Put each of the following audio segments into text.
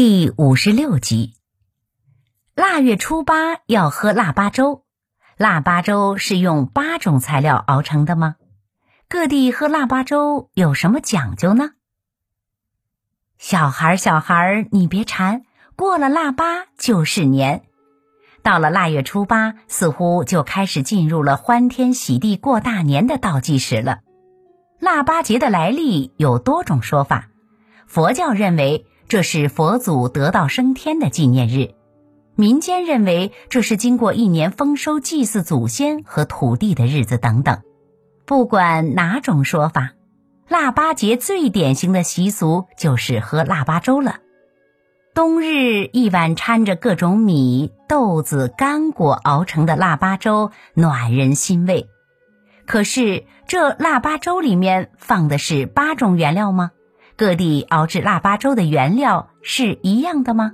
第五十六集，腊月初八要喝腊八粥。腊八粥是用八种材料熬成的吗？各地喝腊八粥有什么讲究呢？小孩儿，小孩儿，你别馋，过了腊八就是年。到了腊月初八，似乎就开始进入了欢天喜地过大年的倒计时了。腊八节的来历有多种说法，佛教认为。这是佛祖得道升天的纪念日，民间认为这是经过一年丰收祭祀祖先和土地的日子等等。不管哪种说法，腊八节最典型的习俗就是喝腊八粥了。冬日一碗掺着各种米、豆子、干果熬成的腊八粥，暖人心胃。可是这腊八粥里面放的是八种原料吗？各地熬制腊八粥的原料是一样的吗？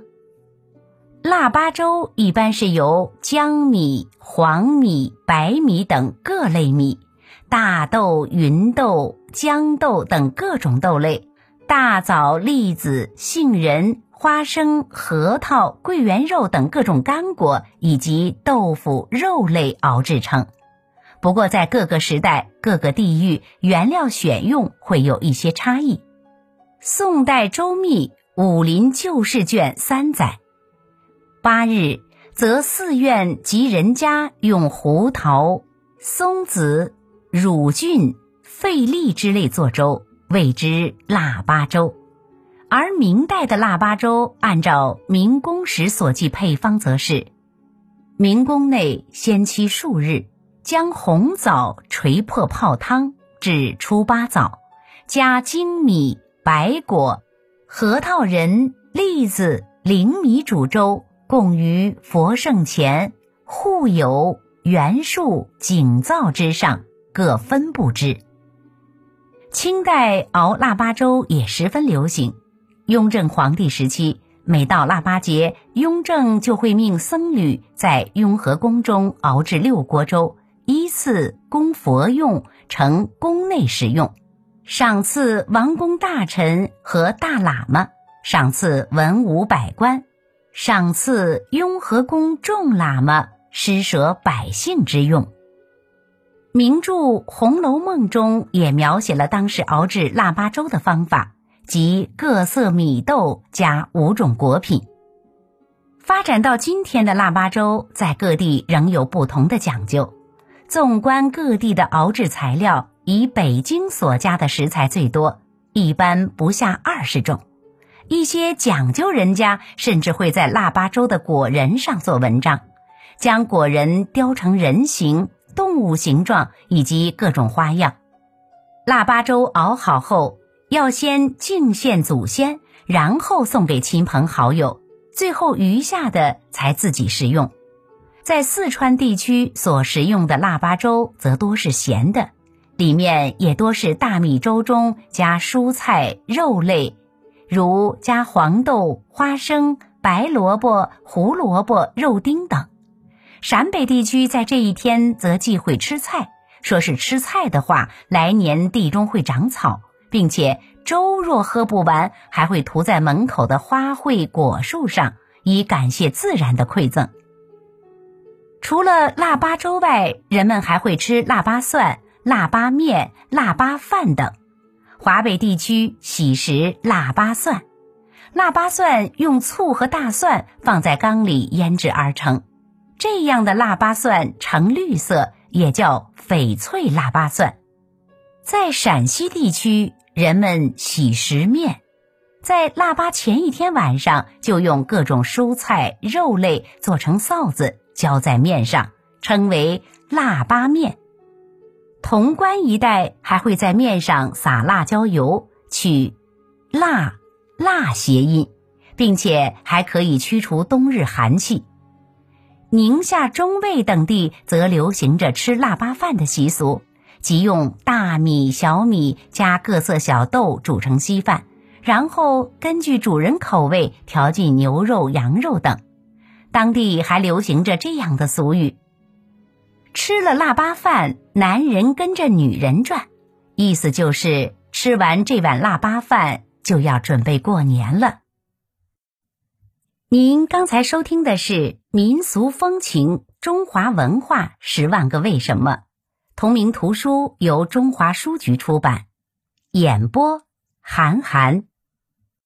腊八粥一般是由江米、黄米、白米等各类米、大豆、芸豆、豇豆等各种豆类、大枣、栗子、杏仁、花生、核桃、桂圆肉等各种干果以及豆腐、肉类熬制成。不过，在各个时代、各个地域，原料选用会有一些差异。宋代周密《武林旧事卷》三载，八日则寺院及人家用胡桃、松子、乳菌、费力之类做粥，谓之腊八粥。而明代的腊八粥，按照明宫时所记配方，则是：明宫内先期数日，将红枣锤破泡汤，至初八枣，加精米。白果、核桃仁、栗子、灵米煮粥，供于佛圣前，护有圆树、景灶之上，各分布之。清代熬腊八粥也十分流行。雍正皇帝时期，每到腊八节，雍正就会命僧侣在雍和宫中熬制六锅粥，依次供佛用，呈宫内食用。赏赐王公大臣和大喇嘛，赏赐文武百官，赏赐雍和宫众喇嘛、施舍百姓之用。名著《红楼梦》中也描写了当时熬制腊八粥的方法，即各色米豆加五种果品。发展到今天的腊八粥，在各地仍有不同的讲究。纵观各地的熬制材料。以北京所加的食材最多，一般不下二十种。一些讲究人家甚至会在腊八粥的果仁上做文章，将果仁雕成人形、动物形状以及各种花样。腊八粥熬好后，要先敬献祖先，然后送给亲朋好友，最后余下的才自己食用。在四川地区所食用的腊八粥，则多是咸的。里面也多是大米粥中加蔬菜肉类，如加黄豆、花生、白萝卜、胡萝卜、肉丁等。陕北地区在这一天则忌讳吃菜，说是吃菜的话，来年地中会长草，并且粥若喝不完，还会涂在门口的花卉果树上，以感谢自然的馈赠。除了腊八粥外，人们还会吃腊八蒜。腊八面、腊八饭等，华北地区喜食腊八蒜。腊八蒜用醋和大蒜放在缸里腌制而成，这样的腊八蒜呈绿色，也叫翡翠腊八蒜。在陕西地区，人们喜食面，在腊八前一天晚上，就用各种蔬菜、肉类做成臊子，浇在面上，称为腊八面。潼关一带还会在面上撒辣椒油，取“辣”“辣”谐音，并且还可以驱除冬日寒气。宁夏中卫等地则流行着吃腊八饭的习俗，即用大米、小米加各色小豆煮成稀饭，然后根据主人口味调进牛肉、羊肉等。当地还流行着这样的俗语。吃了腊八饭，男人跟着女人转，意思就是吃完这碗腊八饭就要准备过年了。您刚才收听的是《民俗风情：中华文化十万个为什么》，同名图书由中华书局出版，演播韩寒。